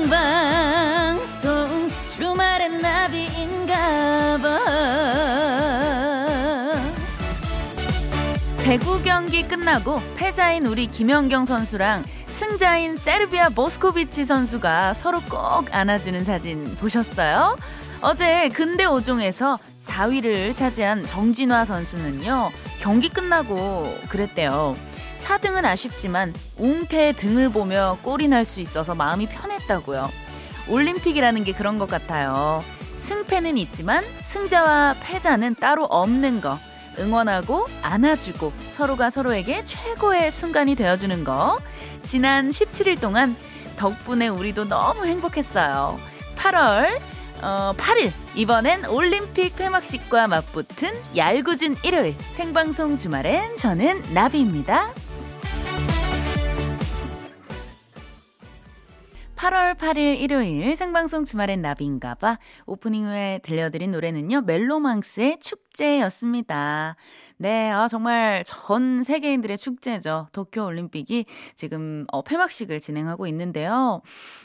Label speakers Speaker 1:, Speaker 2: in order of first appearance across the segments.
Speaker 1: 생방송 주말엔 나비인가봐 배구 경기 끝나고 패자인 우리 김연경 선수랑 승자인 세르비아 모스코비치 선수가 서로 꼭 안아주는 사진 보셨어요? 어제 근대 5종에서 4위를 차지한 정진화 선수는요, 경기 끝나고 그랬대요. 4등은 아쉽지만 웅태 등을 보며 골이 날 수 있어서 마음이 편했다고요. 올림픽이라는 게 그런 것 같아요. 승패는 있지만 승자와 패자는 따로 없는 거. 응원하고 안아주고 서로가 서로에게 최고의 순간이 되어주는 거. 지난 17일 동안 덕분에 우리도 너무 행복했어요. 8월 어, 8일 이번엔 올림픽 폐막식과 맞붙은 얄궂은 일요일 생방송 주말엔 저는 나비입니다. 8월 8일 일요일 생방송 주말엔 나비인가봐. 오프닝 후에 들려드린 노래는요 멜로망스의 축 제였습니다. 네, 아, 정말 전 세계인들의 축제죠. 도쿄올림픽이 지금 어, 폐막식을 진행하고 있는데요.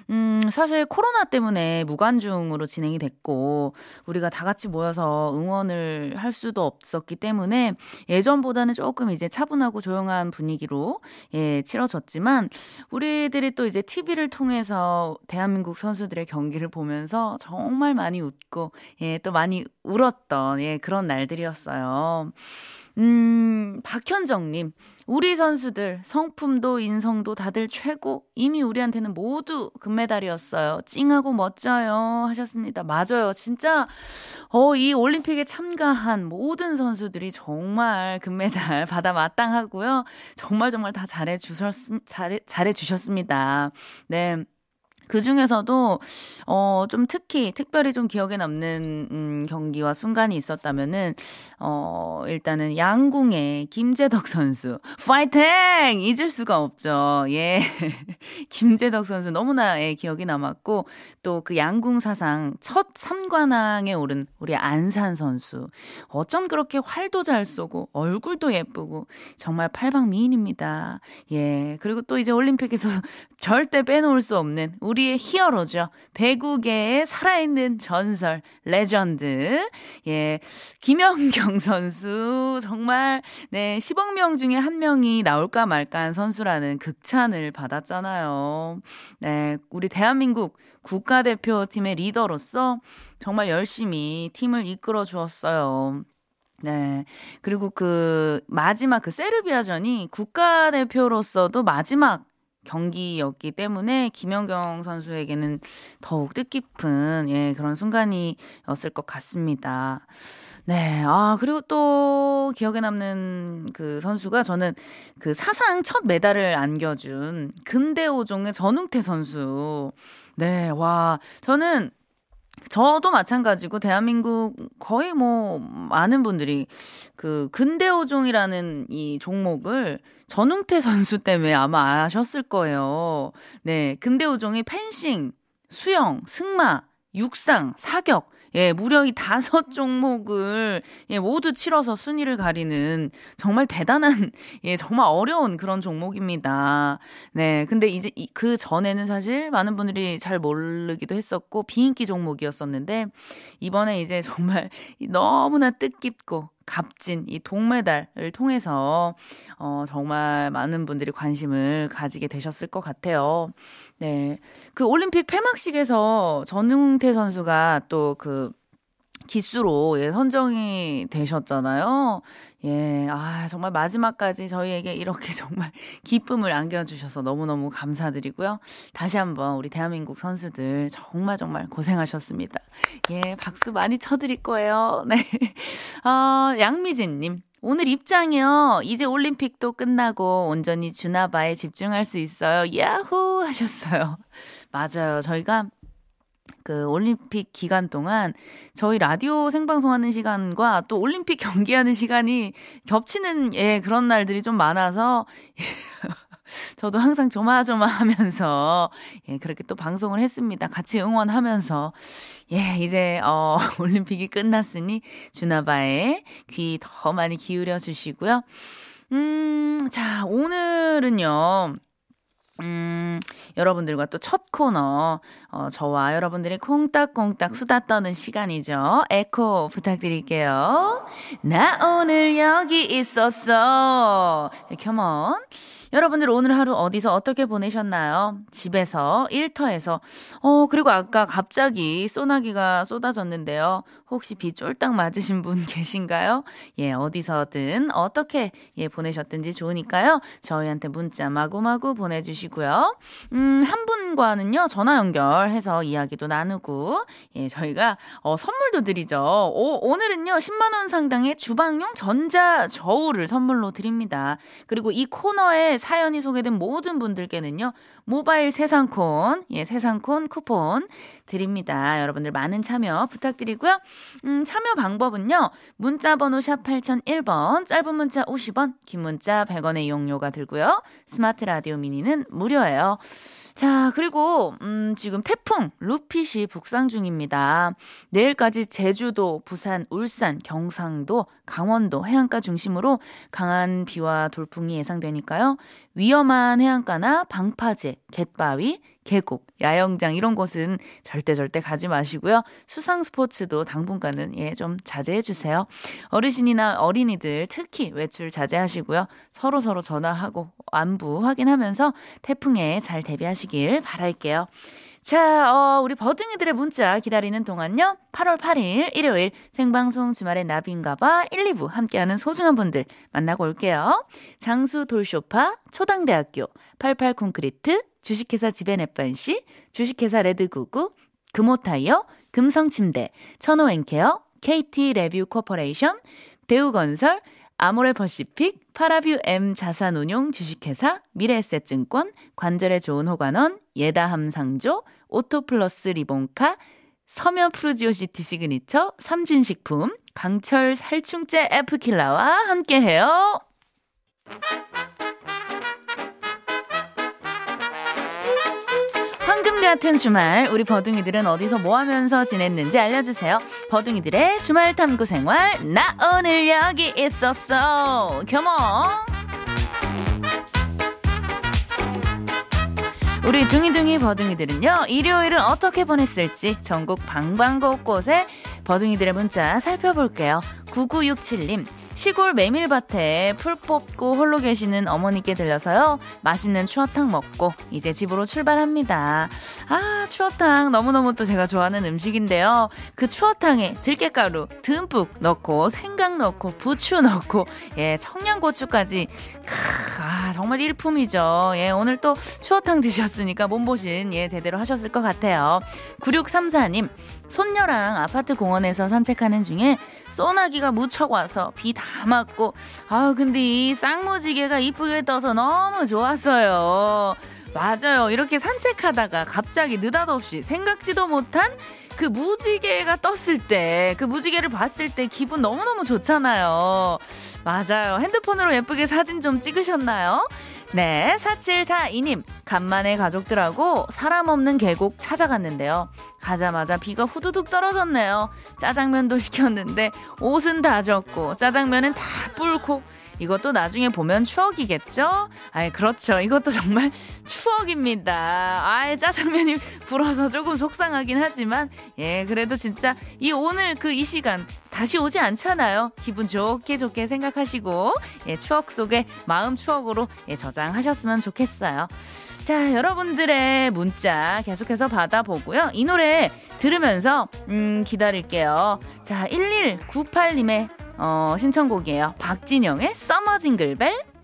Speaker 1: 음, 사실 코로나 때문에 무관중으로 진행이 됐고, 우리가 다 같이 모여서 응원을 할 수도 없었기 때문에 예전보다는 조금 이제 차분하고 조용한 분위기로 예, 치러졌지만, 우리들이 또 이제 TV를 통해서 대한민국 선수들의 경기를 보면서 정말 많이 웃고, 예, 또 많이 울었던, 예, 그런 날 들이었어요. 음, 박현정님. 우리 선수들 성품도 인성도 다들 최고. 이미 우리한테는 모두 금메달이었어요. 찡하고 멋져요. 하셨습니다. 맞아요. 진짜, 어, 이 올림픽에 참가한 모든 선수들이 정말 금메달 받아 마땅하고요. 정말 정말 다 잘해 주셨, 잘해, 잘해 주셨습니다. 네. 그 중에서도 어 좀 특히 특별히 좀 기억에 남는 음 경기와 순간이 있었다면은 어 일단은 양궁의 김재덕 선수 파이팅 잊을 수가 없죠. 예. 김재덕 선수 너무나 예, 기억이 남았고 또 그 양궁 사상 첫 3관왕에 오른 우리 안산 선수 어쩜 그렇게 활도 잘 쏘고 얼굴도 예쁘고 정말 팔방 미인입니다. 예. 그리고 또 이제 올림픽에서 절대 빼놓을 수 없는 우리 우리의 히어로죠. 배구계의 살아있는 전설, 레전드. 예. 김연경 선수, 정말, 네, 10억 명 중에 한 명이 나올까 말까 한 선수라는 극찬을 받았잖아요. 네, 우리 대한민국 국가대표팀의 리더로서 정말 열심히 팀을 이끌어 주었어요. 네. 그리고 그 마지막 그 세르비아전이 국가대표로서도 마지막 경기였기 때문에 김연경 선수에게는 더욱 뜻깊은 예, 그런 순간이었을 것 같습니다. 네. 아, 그리고 또 기억에 남는 그 선수가 저는 그 사상 첫 메달을 안겨준 근대오종의 전웅태 선수. 네. 와, 저는 저도 마찬가지고 대한민국 거의 뭐 많은 분들이 그 근대오종이라는 이 종목을 전웅태 선수 때문에 아마 아셨을 거예요. 네, 근대오종이 펜싱, 수영, 승마, 육상, 사격 예, 무려 이 다섯 종목을 예, 모두 치러서 순위를 가리는 정말 대단한 예, 정말 어려운 그런 종목입니다. 네. 근데 이제 그 전에는 사실 많은 분들이 잘 모르기도 했었고 비인기 종목이었었는데 이번에 이제 정말 너무나 뜻깊고 값진 이 동메달을 통해서 어 정말 많은 분들이 관심을 가지게 되셨을 것 같아요. 네. 그 올림픽 폐막식에서 전웅태 선수가 또그 기수로 예, 선정이 되셨잖아요. 예, 아, 정말 마지막까지 저희에게 이렇게 정말 기쁨을 안겨주셔서 너무너무 감사드리고요. 다시 한번 우리 대한민국 선수들 정말 정말 고생하셨습니다. 예, 박수 많이 쳐드릴 거예요. 네. 어, 양미진님. 오늘 입장이요. 이제 올림픽도 끝나고 온전히 주나바에 집중할 수 있어요. 야호! 하셨어요. 맞아요. 저희가 그 올림픽 기간 동안 저희 라디오 생방송하는 시간과 또 올림픽 경기하는 시간이 겹치는 예 그런 날들이 좀 많아서 저도 항상 조마조마하면서 예 그렇게 또 방송을 했습니다. 같이 응원하면서 예 이제 어 올림픽이 끝났으니 주나바에 귀 더 많이 기울여 주시고요. 음, 자, 오늘은요. 음, 여러분들과 또 첫 코너, 어, 저와 여러분들이 콩닥콩닥 수다 떠는 시간이죠. 에코 부탁드릴게요. 나 오늘 여기 있었어. 네, 컴온. 여러분들 오늘 하루 어디서 어떻게 보내셨나요? 집에서, 일터에서. 어, 그리고 아까 갑자기 소나기가 쏟아졌는데요. 혹시 비 쫄딱 맞으신 분 계신가요? 예, 어디서든 어떻게 예, 보내셨든지 좋으니까요. 저희한테 문자 마구마구 보내주시고요. 음, 한 분과는요, 전화 연결해서 이야기도 나누고, 예, 저희가 어, 선물도 드리죠. 오, 오늘은요, 10만원 상당의 주방용 전자 저울을 선물로 드립니다. 그리고 이 코너에 사연이 소개된 모든 분들께는요, 모바일 세상콘, 예, 세상콘 쿠폰 드립니다. 여러분들 많은 참여 부탁드리고요. 음, 참여 방법은요. 문자 번호 샵 8001번, 짧은 문자 50원, 긴 문자 100원의 이용료가 들고요. 스마트 라디오 미니는 무료예요. 자, 그리고, 음, 지금 태풍, 루핏이 북상 중입니다. 내일까지 제주도, 부산, 울산, 경상도, 강원도, 해안가 중심으로 강한 비와 돌풍이 예상되니까요. 위험한 해안가나 방파제, 갯바위, 계곡, 야영장 이런 곳은 절대 절대 가지 마시고요. 수상 스포츠도 당분간은 예, 좀 자제해 주세요. 어르신이나 어린이들 특히 외출 자제하시고요. 서로 서로 전화하고 안부 확인하면서 태풍에 잘 대비하시길 바랄게요. 자, 어, 우리 버둥이들의 문자 기다리는 동안요. 8월 8일 일요일 생방송 주말엔 나비인가봐 1, 2부 함께하는 소중한 분들 만나고 올게요. 장수 돌쇼파, 초당대학교, 88 콘크리트, 주식회사 지벤햇반씨, 주식회사 레드구구, 금호타이어, 금성침대, 천호앤케어, KT 레뷰 코퍼레이션, 대우건설, 아모레 퍼시픽, 파라뷰 M 자산운용 주식회사, 미래에셋증권, 관절에 좋은 호관원, 예다함 상조, 오토플러스 리본카, 서면 푸르지오시티 시그니처, 삼진식품, 강철 살충제 에프킬라와 함께해요. 황금 같은 주말 우리 버둥이들은 어디서 뭐 하면서 지냈는지 알려주세요. 버둥이들의 주말 탐구 생활 나 오늘 여기 있었어. 겸어. 우리 둥이둥이 버둥이들은요 일요일은 어떻게 보냈을지 전국 방방곳곳에 버둥이들의 문자 살펴볼게요. 9967님 시골 메밀밭에 풀 뽑고 홀로 계시는 어머니께 들려서요. 맛있는 추어탕 먹고 이제 집으로 출발합니다. 아, 추어탕 너무너무 또 제가 좋아하는 음식인데요. 그 추어탕에 들깨가루 듬뿍 넣고 생강 넣고 부추 넣고 예, 청양고추까지 크, 아, 정말 일품이죠. 예, 오늘 또 추어탕 드셨으니까 몸보신 예, 제대로 하셨을 것 같아요. 9634님 손녀랑 아파트 공원에서 산책하는 중에 소나기가 무척 와서 비 다 맞고 아 근데 이 쌍무지개가 이쁘게 떠서 너무 좋았어요. 맞아요. 이렇게 산책하다가 갑자기 느닷없이 생각지도 못한 그 무지개가 떴을 때, 그 무지개를 봤을 때 기분 너무너무 좋잖아요. 맞아요. 핸드폰으로 예쁘게 사진 좀 찍으셨나요? 네, 4742님. 간만에 가족들하고 사람 없는 계곡 찾아갔는데요. 가자마자 비가 후두둑 떨어졌네요. 짜장면도 시켰는데 옷은 다 젖고 짜장면은 다 불고 이것도 나중에 보면 추억이겠죠? 아이, 그렇죠. 이것도 정말 추억입니다. 아이, 짜장면이 불어서 조금 속상하긴 하지만, 예, 그래도 진짜 이 오늘 그 이 시간 다시 오지 않잖아요. 기분 좋게 좋게 생각하시고, 예, 추억 속에 마음 추억으로 예, 저장하셨으면 좋겠어요. 자, 여러분들의 문자 계속해서 받아보고요. 이 노래 들으면서, 음, 기다릴게요. 자, 1198님의 어, 신청곡이에요. 박진영의 Summer Jingle Bell.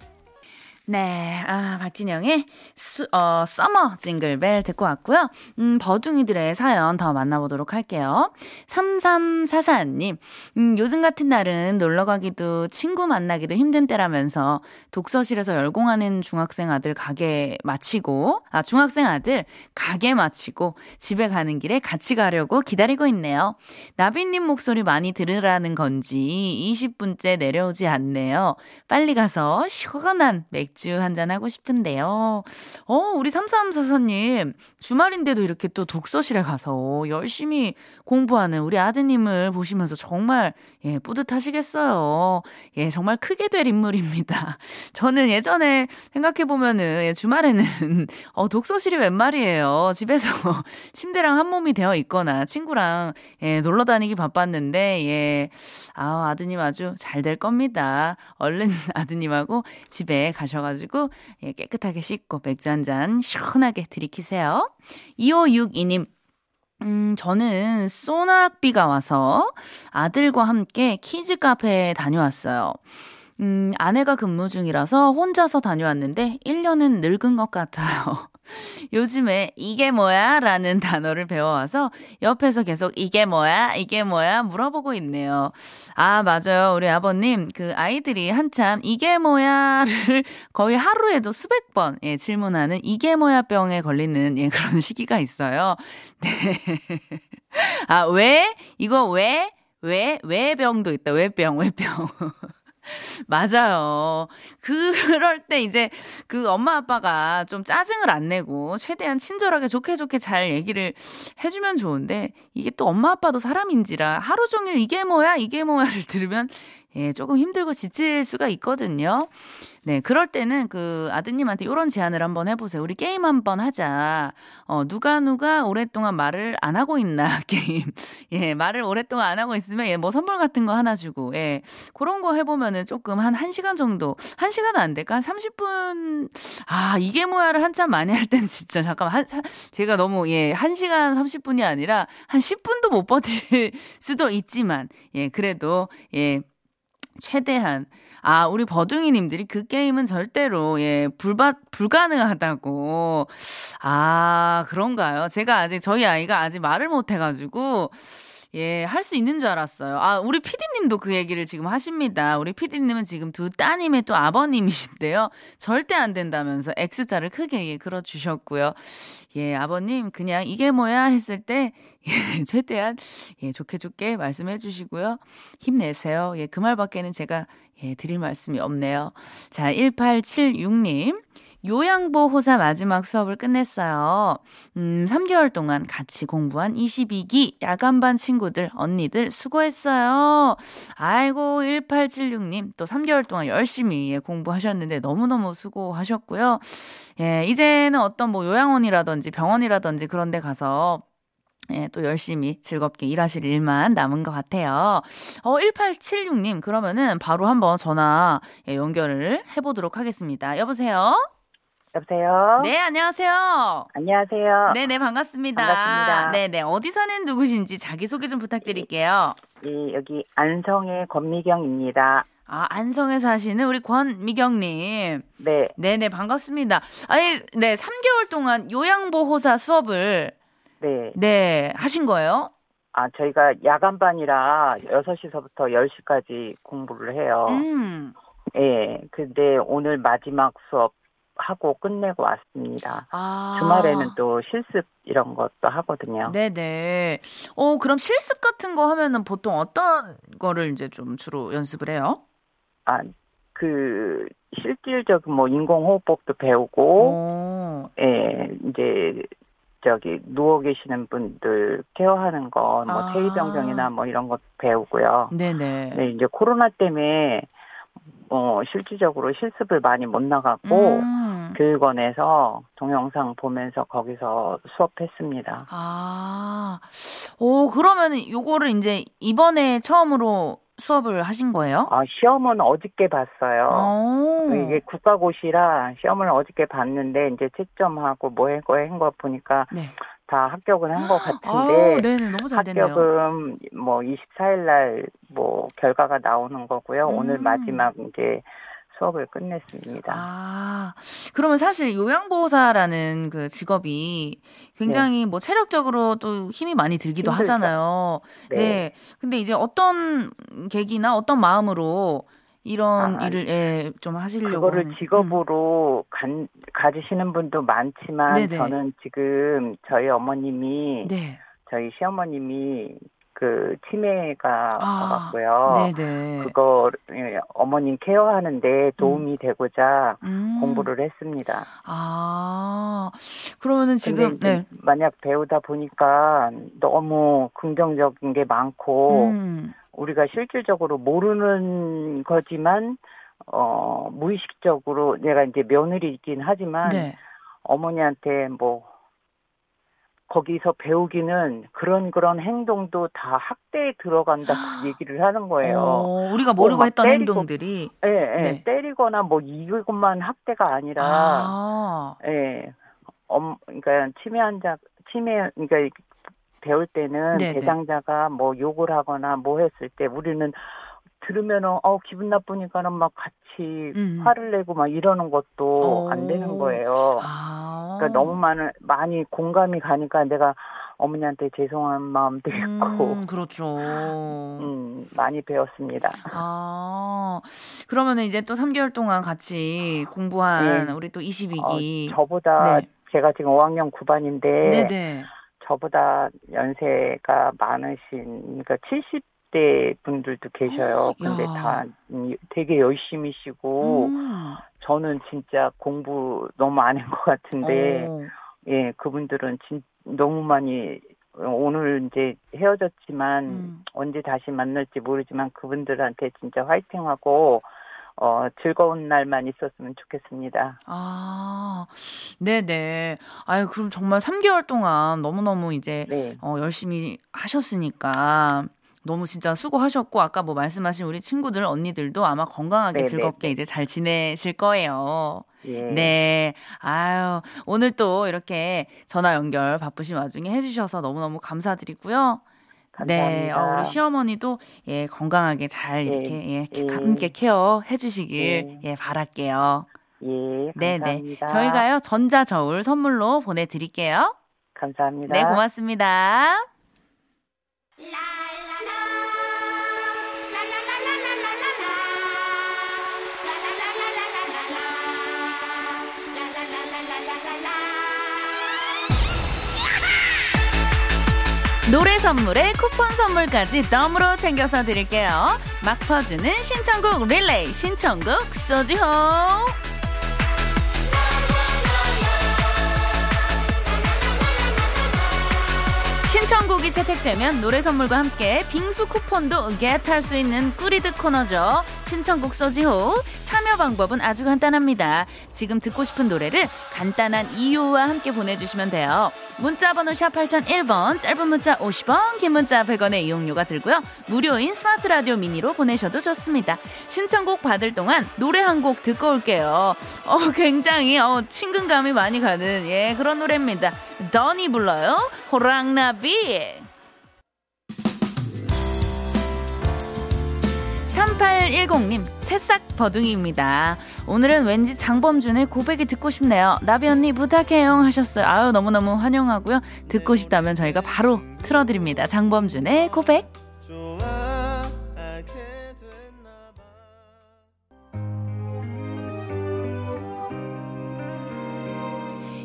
Speaker 1: 네, 아, 박진영의 수, 어, Summer Jingle Bell 듣고 왔고요. 음, 버둥이들의 사연 더 만나보도록 할게요. 3344님, 음, 요즘 같은 날은 놀러 가기도 친구 만나기도 힘든 때라면서 독서실에서 열공하는 중학생 아들 가게 마치고, 아, 중학생 아들 가게 마치고 집에 가는 길에 같이 가려고 기다리고 있네요. 나비님 목소리 많이 들으라는 건지 20분째 내려오지 않네요. 빨리 가서 시원한 맥주 맥주 한잔 하고 싶은데요. 어, 우리 3344님, 주말인데도 이렇게 또 독서실에 가서 열심히 공부하는 우리 아드님을 보시면서 정말, 예, 뿌듯하시겠어요. 예, 정말 크게 될 인물입니다. 저는 예전에 생각해보면은, 예, 주말에는, 어, 독서실이 웬 말이에요. 집에서 침대랑 한 몸이 되어 있거나 친구랑, 예, 놀러 다니기 바빴는데, 예, 아, 아드님 아주 잘 될 겁니다. 얼른 아드님하고 집에 가셔 가지고, 예, 깨끗하게 씻고 맥주 한 잔 시원하게 들이키세요. 2562님, 음, 저는 소낙비가 와서 아들과 함께 키즈 카페에 다녀왔어요. 음, 아내가 근무 중이라서 혼자서 다녀왔는데 1년은 늙은 것 같아요. 요즘에 이게 뭐야? 라는 단어를 배워와서 옆에서 계속 이게 뭐야? 이게 뭐야? 물어보고 있네요. 아, 맞아요. 우리 아버님, 그 아이들이 한참 이게 뭐야?를 거의 하루에도 수백 번, 예, 질문하는 이게 뭐야 병에 걸리는, 예, 그런 시기가 있어요. 네. 아, 왜? 이거 왜? 왜? 왜 병도 있다. 왜 병, 왜 병. 맞아요. 그럴 때 이제 그 엄마 아빠가 좀 짜증을 안 내고 최대한 친절하게 좋게 좋게 잘 얘기를 해주면 좋은데 이게 또 엄마 아빠도 사람인지라 하루 종일 이게 뭐야 이게 뭐야를 들으면 예, 조금 힘들고 지칠 수가 있거든요. 네, 그럴 때는 그 아드님한테 이런 제안을 한번 해보세요. 우리 게임 한번 하자. 어, 누가 누가 오랫동안 말을 안 하고 있나, 게임. 예, 말을 오랫동안 안 하고 있으면, 예, 뭐 선물 같은 거 하나 주고, 예. 그런 거 해보면은 조금 한 1시간 정도, 1시간은 안 될까? 한 30분, 아, 이게 뭐야를 한참 많이 할 때는 진짜, 잠깐만, 한, 제가 너무, 예, 1시간 30분이 아니라 한 10분도 못 버틸 수도 있지만, 예, 그래도, 예, 최대한 아, 우리 버둥이님들이 그 게임은 절대로, 예, 불바, 불가능하다고. 아, 그런가요? 제가 아직, 저희 아이가 아직 말을 못 해가지고, 예, 할 수 있는 줄 알았어요. 아, 우리 피디님도 그 얘기를 지금 하십니다. 우리 피디님은 지금 두 따님의 또 아버님이신데요. 절대 안 된다면서 X자를 크게 예, 그려주셨고요. 예, 아버님, 그냥 이게 뭐야 했을 때, 예, 최대한, 예, 좋게 좋게 말씀해 주시고요. 힘내세요. 예, 그 말밖에는 제가 예, 드릴 말씀이 없네요. 자, 1876님. 요양보 호사 마지막 수업을 끝냈어요. 음, 3개월 동안 같이 공부한 22기 야간반 친구들, 언니들 수고했어요. 아이고, 1876님. 또 3개월 동안 열심히 예, 공부하셨는데 너무너무 수고하셨고요. 예, 이제는 어떤 뭐 요양원이라든지 병원이라든지 그런 데 가서 예, 또 열심히 즐겁게 일하실 일만 남은 것 같아요. 어, 1876님, 그러면은 바로 한번 전화 예, 연결을 해보도록 하겠습니다. 여보세요?
Speaker 2: 여보세요?
Speaker 1: 네, 안녕하세요.
Speaker 2: 안녕하세요.
Speaker 1: 네네, 반갑습니다.
Speaker 2: 반갑습니다.
Speaker 1: 네네, 어디 사는 누구신지 자기소개 좀 부탁드릴게요.
Speaker 2: 예, 여기 안성의 권미경입니다.
Speaker 1: 아, 안성에 사시는 우리 권미경님.
Speaker 2: 네,
Speaker 1: 네네, 반갑습니다. 아니, 네, 3개월 동안 요양보호사 수업을,
Speaker 2: 네.
Speaker 1: 네, 하신 거예요?
Speaker 2: 아, 저희가 야간반이라 6시서부터 10시까지 공부를 해요.
Speaker 1: 음.
Speaker 2: 예, 근데 오늘 마지막 수업 하고 끝내고 왔습니다.
Speaker 1: 아.
Speaker 2: 주말에는 또 실습 이런 것도 하거든요.
Speaker 1: 네네. 어, 그럼 실습 같은 거 하면은 보통 어떤 거를 이제 좀 주로 연습을 해요?
Speaker 2: 아, 그 실질적인 뭐 인공호흡법도
Speaker 1: 어.
Speaker 2: 배우고
Speaker 1: 오.
Speaker 2: 예, 이제 저기 누워 계시는 분들 케어하는 건뭐
Speaker 1: 아.
Speaker 2: 태의병정이나 뭐 이런 것 배우고요.
Speaker 1: 네네.
Speaker 2: 네, 이제 코로나 때문에 어 실질적으로 실습을 많이 못 나갔고
Speaker 1: 음.
Speaker 2: 교육원에서 동영상 보면서 거기서 수업했습니다.
Speaker 1: 아. 오, 그러면은 요거를 이제 이번에 처음으로 수업을 하신 거예요?
Speaker 2: 아 시험은 어저께 봤어요.
Speaker 1: 오.
Speaker 2: 이게 국가고시라 시험을 어저께 봤는데 이제 채점하고 뭐 했고 한거 보니까
Speaker 1: 네.
Speaker 2: 다 합격은 한것
Speaker 1: 아우,
Speaker 2: 같은데
Speaker 1: 네네. 너무 잘 됐네요.
Speaker 2: 합격은 뭐 24일 날 뭐 결과가 나오는 거고요.
Speaker 1: 음.
Speaker 2: 오늘 마지막 이제 수업을 끝냈습니다.
Speaker 1: 아, 그러면 사실 요양보호사라는 그 직업이 굉장히 뭐 체력적으로 또 힘이 많이 들기도
Speaker 2: 네. 힘들죠.
Speaker 1: 하잖아요.
Speaker 2: 네.
Speaker 1: 네. 근데 이제 어떤 계기나 어떤 마음으로 이런
Speaker 2: 아,
Speaker 1: 일을 예, 좀 하시려고
Speaker 2: 그거를
Speaker 1: 하는지. 음.
Speaker 2: 직업으로 간, 가지시는 분도 많지만
Speaker 1: 네네.
Speaker 2: 저는 지금 저희 어머님이
Speaker 1: 네.
Speaker 2: 저희 시어머님이 그 치매가
Speaker 1: 아,
Speaker 2: 와갖고요.
Speaker 1: 네네.
Speaker 2: 그거 예, 어머님 케어하는데 도움이 되고자
Speaker 1: 음.
Speaker 2: 공부를 했습니다.
Speaker 1: 아, 그러면은 지금, 네.
Speaker 2: 만약 배우다 보니까 너무 긍정적인 게 많고
Speaker 1: 음,
Speaker 2: 우리가 실질적으로 모르는 거지만 어 무의식적으로 내가 이제 며느리이긴 하지만
Speaker 1: 네.
Speaker 2: 어머니한테 뭐 거기서 배우기는 그런 그런 행동도 다 학대에 들어간다 그 얘기를 하는 거예요.
Speaker 1: 어, 우리가 모르고
Speaker 2: 막
Speaker 1: 했던
Speaker 2: 때리고
Speaker 1: 행동들이.
Speaker 2: 예, 예,
Speaker 1: 네.
Speaker 2: 때리거나 뭐 이것만 학대가 아니라
Speaker 1: 아,
Speaker 2: 예. 엄 그러니까 치매 환자 치매 그러니까 배울 때는
Speaker 1: 네네.
Speaker 2: 대상자가 뭐 욕을 하거나 뭐 했을 때 우리는 들으면은 어 기분 나쁘니까는 막 같이
Speaker 1: 음.
Speaker 2: 화를 내고 막 이러는 것도 안 되는
Speaker 1: 오.
Speaker 2: 거예요.
Speaker 1: 아.
Speaker 2: 그러니까 너무 많은 많이 공감이 가니까 내가 어머니한테 죄송한 마음도 있고
Speaker 1: 음, 그렇죠.
Speaker 2: 음, 많이 배웠습니다.
Speaker 1: 아, 그러면은 이제 또 3개월 동안 같이 공부한
Speaker 2: 네.
Speaker 1: 우리 또
Speaker 2: 어,
Speaker 1: 22기.
Speaker 2: 저보다
Speaker 1: 네.
Speaker 2: 제가 지금 5학년 9반인데
Speaker 1: 네네.
Speaker 2: 저보다 연세가 많으신 그러니까 70 대 분들도 계셔요. 근데
Speaker 1: 야.
Speaker 2: 다 음, 되게 열심히시고
Speaker 1: 음.
Speaker 2: 저는 진짜 공부 너무 안 한 것 같은데
Speaker 1: 어.
Speaker 2: 예 그분들은 진 너무 많이 오늘 이제 헤어졌지만
Speaker 1: 음.
Speaker 2: 언제 다시 만날지 모르지만 그분들한테 진짜 화이팅하고 어 즐거운 날만 있었으면 좋겠습니다.
Speaker 1: 아, 네네. 아유, 그럼 정말 3개월 동안 너무너무 이제
Speaker 2: 네.
Speaker 1: 어, 열심히 하셨으니까 너무 진짜 수고하셨고 아까 뭐 말씀하신 우리 친구들 언니들도 아마 건강하게
Speaker 2: 네,
Speaker 1: 즐겁게
Speaker 2: 네,
Speaker 1: 이제 잘 지내실 거예요.
Speaker 2: 예.
Speaker 1: 네. 아유, 오늘 또 이렇게 전화 연결 바쁘신 와중에 해 주셔서 너무너무 감사드리고요. 네,
Speaker 2: 감사합니다.
Speaker 1: 어, 우리 시어머니도 예 건강하게 잘
Speaker 2: 예,
Speaker 1: 이렇게 예,
Speaker 2: 예.
Speaker 1: 함께 케어 해주시길
Speaker 2: 예.
Speaker 1: 예 바랄게요.
Speaker 2: 예,
Speaker 1: 네, 네.
Speaker 2: 감사합니다.
Speaker 1: 저희가요 전자 저울 선물로 보내드릴게요.
Speaker 2: 감사합니다.
Speaker 1: 네, 고맙습니다. 노래 선물에 쿠폰 선물까지 덤으로 챙겨서 드릴게요. 막 퍼주는 신청곡 릴레이 신청곡 소지호. 신청곡이 채택되면 노래 선물과 함께 빙수 쿠폰도 겟할 수 있는 꾸리드 코너죠. 신청곡 소지호. 참여 방법은 아주 간단합니다. 지금 듣고 싶은 노래를 간단한 이유와 함께 보내주시면 돼요. 문자 번호 샵 8001번, 짧은 문자 50원, 긴 문자 100원의 이용료가 들고요. 무료인 스마트 라디오 미니로 보내셔도 좋습니다. 신청곡 받을 동안 노래 한 곡 듣고 올게요. 어, 굉장히 어, 친근감이 많이 가는 예 그런 노래입니다. 더니 불러요. 호랑나비. 3810님, 새싹 버둥이입니다. 오늘은 왠지 장범준의 고백이 듣고 싶네요. 나비 언니 부탁해요 하셨어요. 아유, 너무너무 환영하고요. 듣고 싶다면 저희가 바로 틀어드립니다. 장범준의 고백.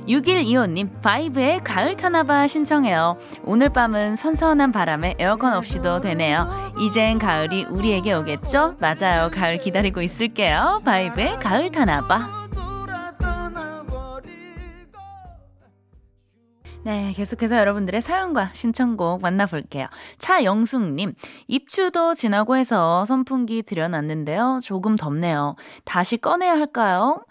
Speaker 1: 6125님, 바이브의 가을 타나봐 신청해요. 오늘 밤은 선선한 바람에 에어컨 없이도 되네요. 이젠 가을이 우리에게 오겠죠? 맞아요. 가을 기다리고 있을게요. 바이브의 가을 타나봐. 네, 계속해서 여러분들의 사연과 신청곡 만나볼게요. 차영숙님, 입추도 지나고 해서 선풍기 들여놨는데요. 조금 덥네요. 다시 꺼내야 할까요?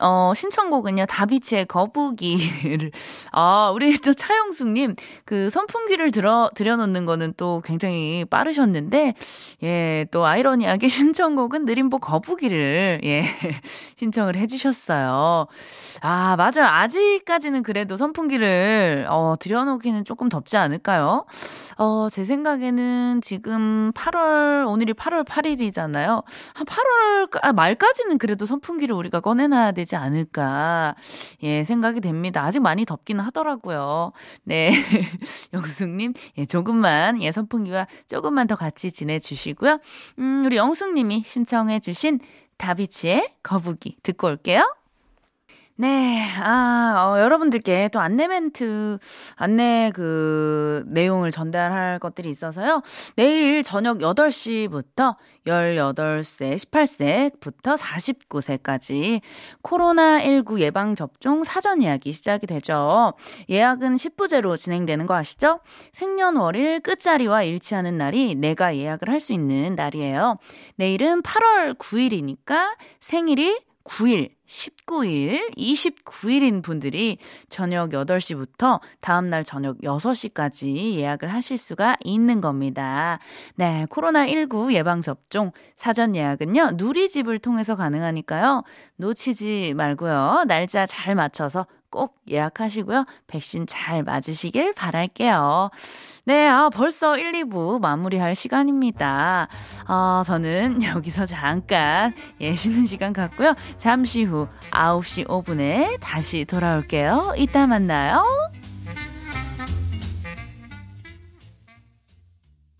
Speaker 1: 어, 신청곡은요, 다비치의 거북이를. 아, 우리 또 차영숙님, 그 선풍기를 들어, 들여놓는 거는 또 굉장히 빠르셨는데, 예, 또 아이러니하게 신청곡은 느림보 거북이를, 예, 신청을 해주셨어요. 아, 맞아요. 아직까지는 그래도 선풍기를, 어, 들여놓기는 조금 덥지 않을까요? 어, 제 생각에는 지금 8월, 오늘이 8월 8일이잖아요. 한 8월 아, 말까지는 그래도 선풍기를 우리가 꺼내놔야 되지 않을까, 예, 생각이 됩니다. 아직 많이 덥기는 하더라고요. 네. 영숙님, 예, 조금만, 예, 선풍기와 조금만 더 같이 지내주시고요. 음, 우리 영숙님이 신청해주신 다비치의 거북이 듣고 올게요. 네, 아, 어, 여러분들께 또 안내 멘트, 안내 그 내용을 전달할 것들이 있어서요. 내일 저녁 8시부터 18세, 18세부터 49세까지 코로나19 예방접종 사전 예약이 시작이 되죠. 예약은 10부제로 진행되는 거 아시죠? 생년월일 끝자리와 일치하는 날이 내가 예약을 할 수 있는 날이에요. 내일은 8월 9일이니까 생일이 9일, 19일, 29일인 분들이 저녁 8시부터 다음날 저녁 6시까지 예약을 하실 수가 있는 겁니다. 네, 코로나19 예방접종 사전 예약은요, 누리집을 통해서 가능하니까요, 놓치지 말고요, 날짜 잘 맞춰서 꼭 예약하시고요. 백신 잘 맞으시길 바랄게요. 네, 아, 벌써 1, 2부 마무리할 시간입니다. 아, 저는 여기서 잠깐 예, 쉬는 시간 갖고요. 잠시 후 9시 5분에 다시 돌아올게요. 이따 만나요.